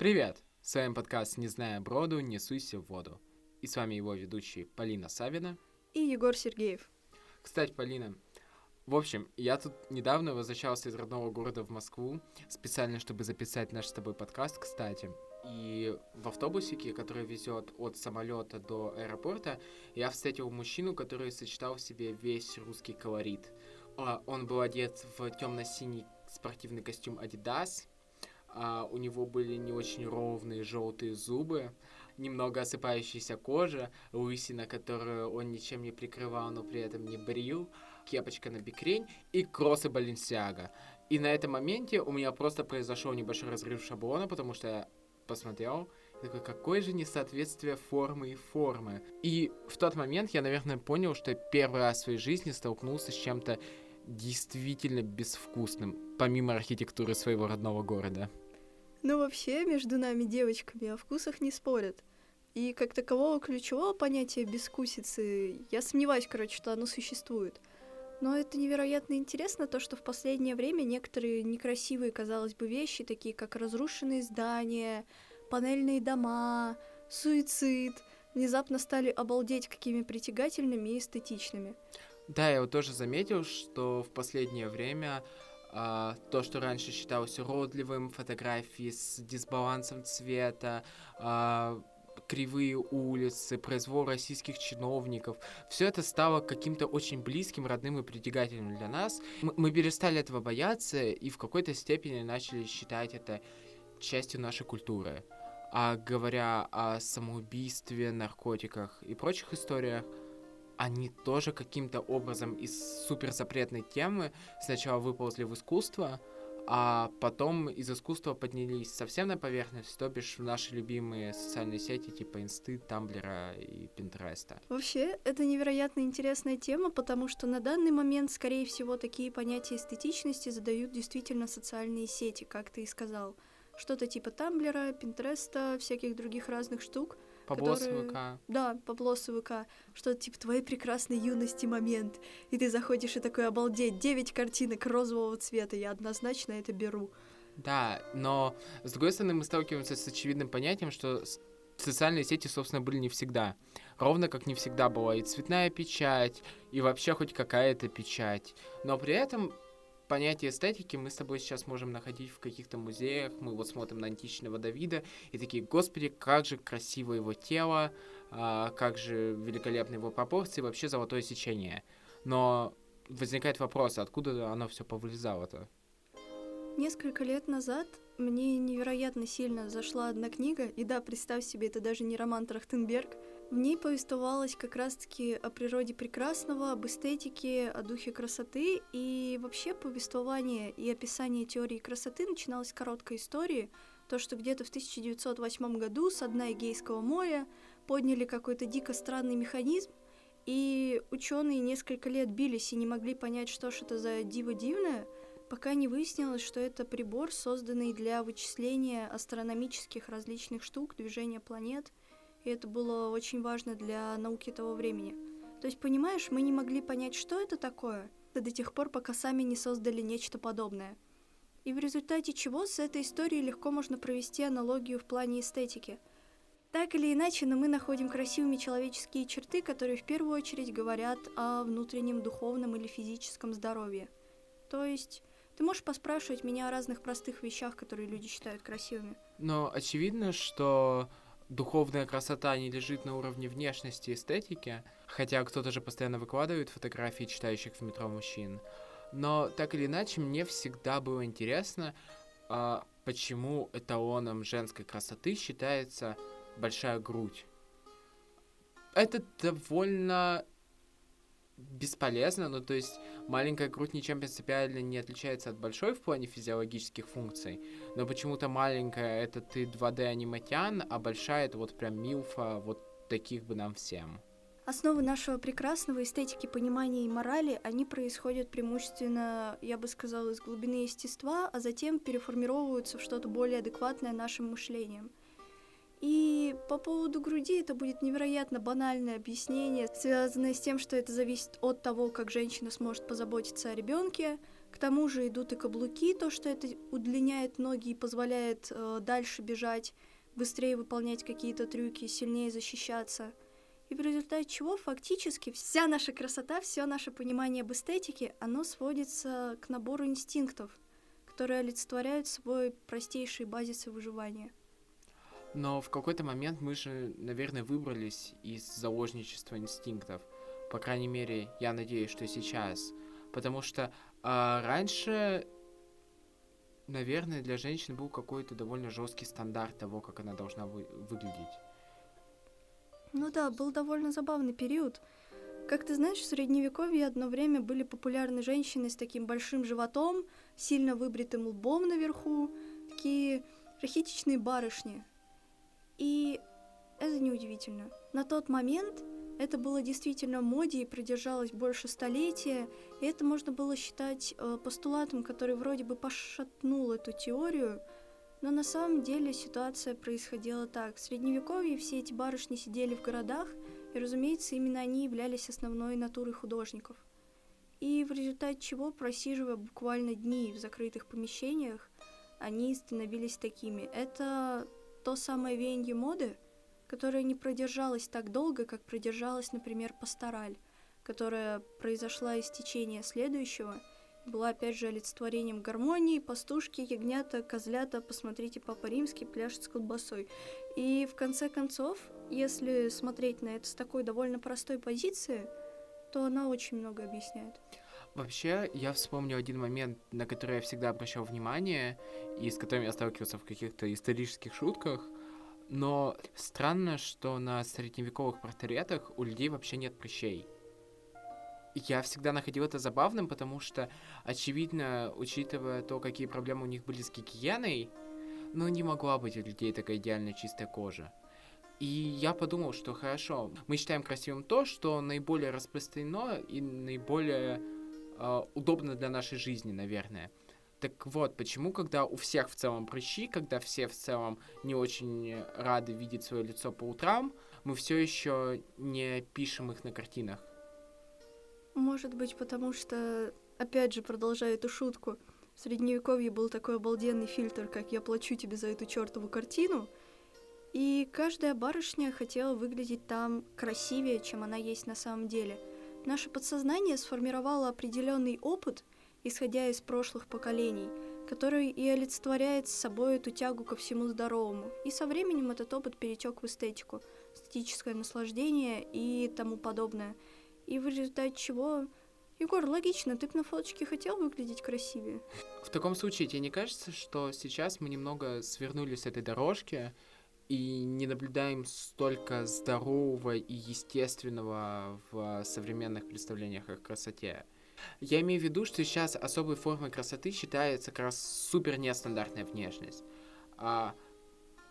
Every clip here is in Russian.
Привет! С вами подкаст «Не зная броду, не суйся в воду». И с вами его ведущие Полина Савина и Егор Сергеев. Кстати, Полина, в общем, я тут недавно возвращался из родного города в Москву, специально, чтобы записать наш с тобой подкаст, кстати. И в автобусике, который везет от самолета до аэропорта, я встретил мужчину, который сочетал в себе весь русский колорит. А, он был одет в темно-синий спортивный костюм Adidas, а у него были не очень ровные желтые зубы, немного осыпающаяся кожа, лысина, которую он ничем не прикрывал, но при этом не брил, кепочка на бикрень и кроссы Баленсиага. И на этом моменте у меня просто произошел небольшой разрыв шаблона, потому что я посмотрел, такой, какое же несоответствие формы и формы. И в тот момент я, наверное, понял, что первый раз в своей жизни столкнулся с чем-то действительно безвкусным, помимо архитектуры своего родного города. Ну, вообще, между нами, девочками, о вкусах не спорят. И как такового ключевого понятия безвкусицы, я сомневаюсь, короче, что оно существует. Но это невероятно интересно, то, что в последнее время некоторые некрасивые, казалось бы, вещи, такие как разрушенные здания, панельные дома, суицид, внезапно стали обалдеть какими притягательными и эстетичными. Да, я вот тоже заметил, что в последнее время а, то, что раньше считалось уродливым, фотографии с дисбалансом цвета, а, кривые улицы, произвол российских чиновников. Все это стало каким-то очень близким, родным и притягательным для нас. Мы, мы перестали этого бояться и в какой-то степени начали считать это частью нашей культуры. А говоря о самоубийстве, наркотиках и прочих историях, они тоже каким-то образом из суперзапретной темы сначала выползли в искусство, а потом из искусства поднялись совсем на поверхность, то бишь в наши любимые социальные сети типа Инсты, Тамблера и Пинтереста. Вообще, это невероятно интересная тема, потому что на данный момент, скорее всего, такие понятия эстетичности задают действительно социальные сети, как ты и сказал. Что-то типа Тамблера, Пинтереста, всяких других разных штук — Поблосы которые... ВК. Да, поблосы ВК. Что-то типа твоей прекрасной юности момент. И ты заходишь и такой, обалдеть, 9 картинок розового цвета, я однозначно это беру. Да, но с другой стороны мы сталкиваемся с очевидным понятием, что социальные сети, собственно, были не всегда. Ровно как не всегда была и цветная печать, и вообще хоть какая-то печать. Но при этом понятие эстетики мы с тобой сейчас можем находить в каких-то музеях. Мы вот смотрим на античного Давида и такие, господи, как же красиво его тело, а, как же великолепны его пропорции, вообще золотое сечение. Но возникает вопрос, откуда оно все повылезало-то? Несколько лет назад мне невероятно сильно зашла одна книга, и да, представь себе, это даже не роман Трахтенберг, в ней повествовалось как раз-таки о природе прекрасного, об эстетике, о духе красоты, и вообще повествование и описание теории красоты начиналось с короткой истории, то, что где-то в 1908 году с дна Эгейского моря подняли какой-то дико странный механизм, и ученые несколько лет бились и не могли понять, что ж это за диво дивное, пока не выяснилось, что это прибор, созданный для вычисления астрономических различных штук, движения планет – и это было очень важно для науки того времени. То есть, понимаешь, мы не могли понять, что это такое, до тех пор, пока сами не создали нечто подобное. И в результате чего с этой историей легко можно провести аналогию в плане эстетики. Так или иначе, но мы находим красивыми человеческие черты, которые в первую очередь говорят о внутреннем духовном или физическом здоровье. То есть, ты можешь поспрашивать меня о разных простых вещах, которые люди считают красивыми. Но очевидно, что духовная красота не лежит на уровне внешности и эстетики, хотя кто-то же постоянно выкладывает фотографии читающих в метро мужчин. Но так или иначе, мне всегда было интересно, а, почему эталоном женской красоты считается большая грудь. Это довольно бесполезно, ну то есть маленькая грудь ничем принципиально не отличается от большой в плане физиологических функций, но почему-то маленькая это ты 2D аниматян, а большая это вот прям милфа, вот таких бы нам всем. Основы нашего прекрасного эстетики понимания и морали, они происходят преимущественно, я бы сказала, из глубины естества, а затем переформировываются в что-то более адекватное нашим мышлением. И по поводу груди это будет невероятно банальное объяснение, связанное с тем, что это зависит от того, как женщина сможет позаботиться о ребенке, К тому же идут и каблуки, то, что это удлиняет ноги и позволяет э, дальше бежать, быстрее выполнять какие-то трюки, сильнее защищаться. И в результате чего фактически вся наша красота, все наше понимание об эстетике, оно сводится к набору инстинктов, которые олицетворяют собой простейшие базисы выживания. Но в какой-то момент мы же, наверное, выбрались из заложничества инстинктов. По крайней мере, я надеюсь, что сейчас. Потому что а, раньше, наверное, для женщин был какой-то довольно жесткий стандарт того, как она должна вы выглядеть. Ну да, был довольно забавный период. Как ты знаешь, в Средневековье одно время были популярны женщины с таким большим животом, сильно выбритым лбом наверху, такие рахитичные барышни. И это неудивительно. На тот момент это было действительно в моде и продержалось больше столетия, и это можно было считать э, постулатом, который вроде бы пошатнул эту теорию, но на самом деле ситуация происходила так. В Средневековье все эти барышни сидели в городах, и, разумеется, именно они являлись основной натурой художников. И в результате чего, просиживая буквально дни в закрытых помещениях, они становились такими. Это то самое веяние моды, которое не продержалось так долго, как продержалась, например, пастораль, которая произошла из течения следующего, была опять же олицетворением гармонии, пастушки, ягнята, козлята, посмотрите, Папа Римский пляшет с колбасой. И в конце концов, если смотреть на это с такой довольно простой позиции, то она очень много объясняет. Вообще, я вспомнил один момент, на который я всегда обращал внимание, и с которым я сталкивался в каких-то исторических шутках. Но странно, что на средневековых портретах у людей вообще нет прыщей. Я всегда находил это забавным, потому что, очевидно, учитывая то, какие проблемы у них были с гигиеной, ну, не могла быть у людей такая идеально чистая кожа. И я подумал, что хорошо, мы считаем красивым то, что наиболее распространено и наиболее э, удобно для нашей жизни, наверное. Так вот, почему, когда у всех в целом прыщи, когда все в целом не очень рады видеть свое лицо по утрам, мы все еще не пишем их на картинах? Может быть, потому что, опять же, продолжая эту шутку, в Средневековье был такой обалденный фильтр, как «я плачу тебе за эту чертову картину», и каждая барышня хотела выглядеть там красивее, чем она есть на самом деле. Наше подсознание сформировало определенный опыт, исходя из прошлых поколений, который и олицетворяет с собой эту тягу ко всему здоровому. И со временем этот опыт перетек в эстетику, эстетическое наслаждение и тому подобное. И в результате чего Егор, логично, ты бы на фоточке хотел выглядеть красивее. В таком случае, тебе не кажется, что сейчас мы немного свернули с этой дорожки и не наблюдаем столько здорового и естественного в современных представлениях о красоте? Я имею в виду, что сейчас особой формой красоты считается как раз супер нестандартная внешность. А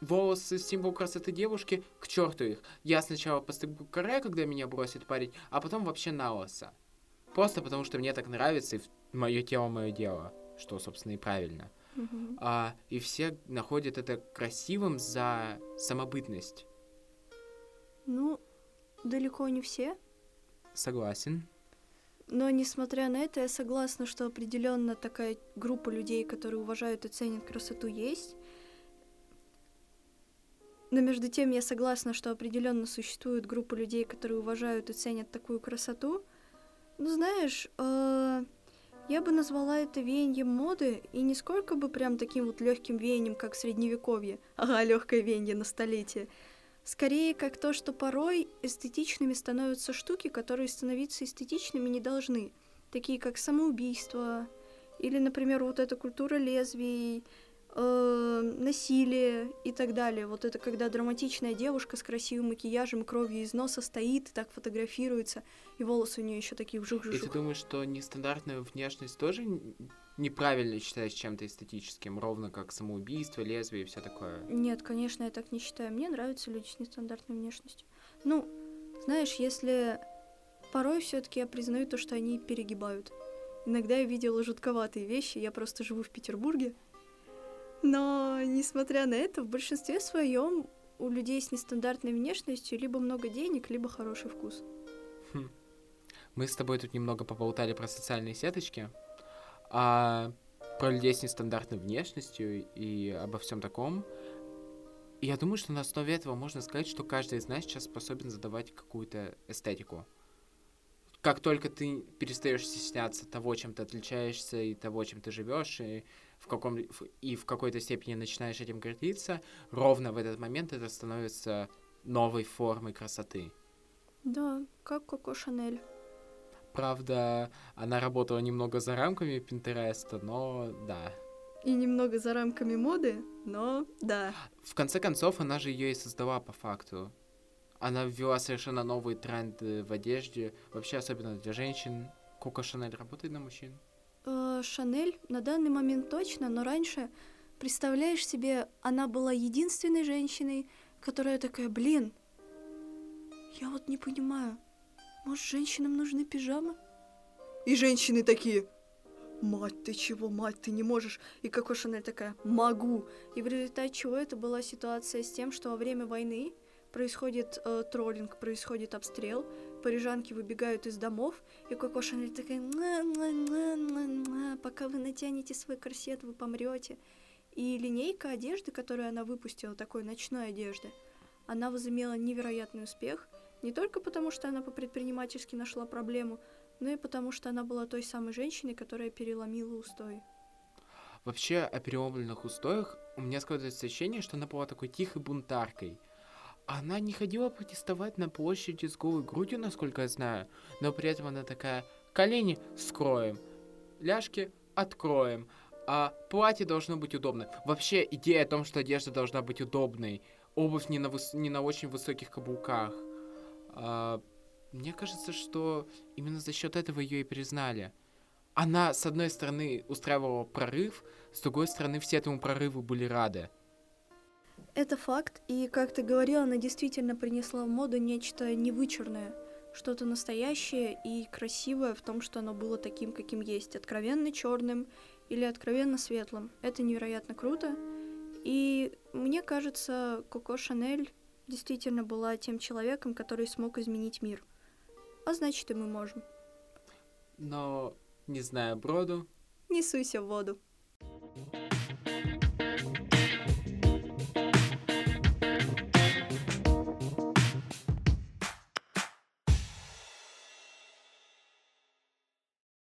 волосы символ красоты девушки, к черту их. Я сначала постригу каре, когда меня бросит парень, а потом вообще на лосо. Просто потому, что мне так нравится, и мое тело мое дело, что, собственно, и правильно. Мгм. А, и все находят это красивым за самобытность. Ну, далеко не все. Согласен. Но несмотря на это, я согласна, что определенно такая группа людей, которые уважают и ценят красоту, есть. Но между тем я согласна, что определенно существует группа людей, которые уважают и ценят такую красоту. Ну, знаешь, э, я бы назвала это веянием моды, и не сколько бы прям таким вот легким веянием, как в средневековье. Ага, легкое веяние на столетие. Скорее, как то, что порой эстетичными становятся штуки, которые становиться эстетичными не должны. Такие как самоубийство, или, например, вот эта культура лезвий, э, насилие и так далее. Вот это когда драматичная девушка с красивым макияжем, кровью из носа стоит и так фотографируется, и волосы у нее еще такие вжух И ты думаешь, что нестандартная внешность тоже неправильно считаешь чем-то эстетическим, ровно как самоубийство, лезвие и все такое? Нет, конечно, я так не считаю. Мне нравятся люди с нестандартной внешностью. Ну, знаешь, если порой все-таки я признаю то, что они перегибают. Иногда я видела жутковатые вещи, я просто живу в Петербурге. Но, несмотря на это, в большинстве своем у людей с нестандартной внешностью либо много денег, либо хороший вкус. Мы с тобой тут немного поболтали про социальные сеточки. а про людей с нестандартной внешностью и обо всем таком. Я думаю, что на основе этого можно сказать, что каждый из нас сейчас способен задавать какую-то эстетику. Как только ты перестаешь стесняться того, чем ты отличаешься, и того, чем ты живешь, и в, каком, и в какой-то степени начинаешь этим гордиться, ровно в этот момент это становится новой формой красоты. Да, как Коко Шанель. Правда, она работала немного за рамками Пинтереста, но да. И немного за рамками моды, но да. В конце концов, она же ее и создала по факту. Она ввела совершенно новые тренды в одежде, вообще особенно для женщин. Коко Шанель работает на мужчин? Э, Шанель на данный момент точно, но раньше, представляешь себе, она была единственной женщиной, которая такая, блин, я вот не понимаю, может, женщинам нужны пижамы? И женщины такие, мать, ты чего, мать, ты не можешь. И Коко Шанель такая, могу. И в результате чего это была ситуация с тем, что во время войны происходит э, троллинг, происходит обстрел, парижанки выбегают из домов, и Коко Шанель такая, на -на -на -на -на, пока вы натянете свой корсет, вы помрете. И линейка одежды, которую она выпустила, такой ночной одежды, она возымела невероятный успех – не только потому, что она по-предпринимательски нашла проблему, но и потому, что она была той самой женщиной, которая переломила устой. Вообще, о переломленных устоях у меня складывается ощущение, что она была такой тихой бунтаркой. Она не ходила протестовать на площади с голой грудью, насколько я знаю, но при этом она такая, колени скроем, ляжки откроем, а платье должно быть удобным. Вообще, идея о том, что одежда должна быть удобной, обувь не на, выс- не на очень высоких каблуках – а, мне кажется, что именно за счет этого ее и признали. Она, с одной стороны, устраивала прорыв, с другой стороны, все этому прорыву были рады. Это факт, и, как ты говорила, она действительно принесла в моду нечто невычурное, что-то настоящее и красивое в том, что оно было таким, каким есть, откровенно черным или откровенно светлым. Это невероятно круто. И мне кажется, Коко Шанель действительно была тем человеком, который смог изменить мир. А значит, и мы можем. Но, не знаю броду... Не суйся в воду. thank you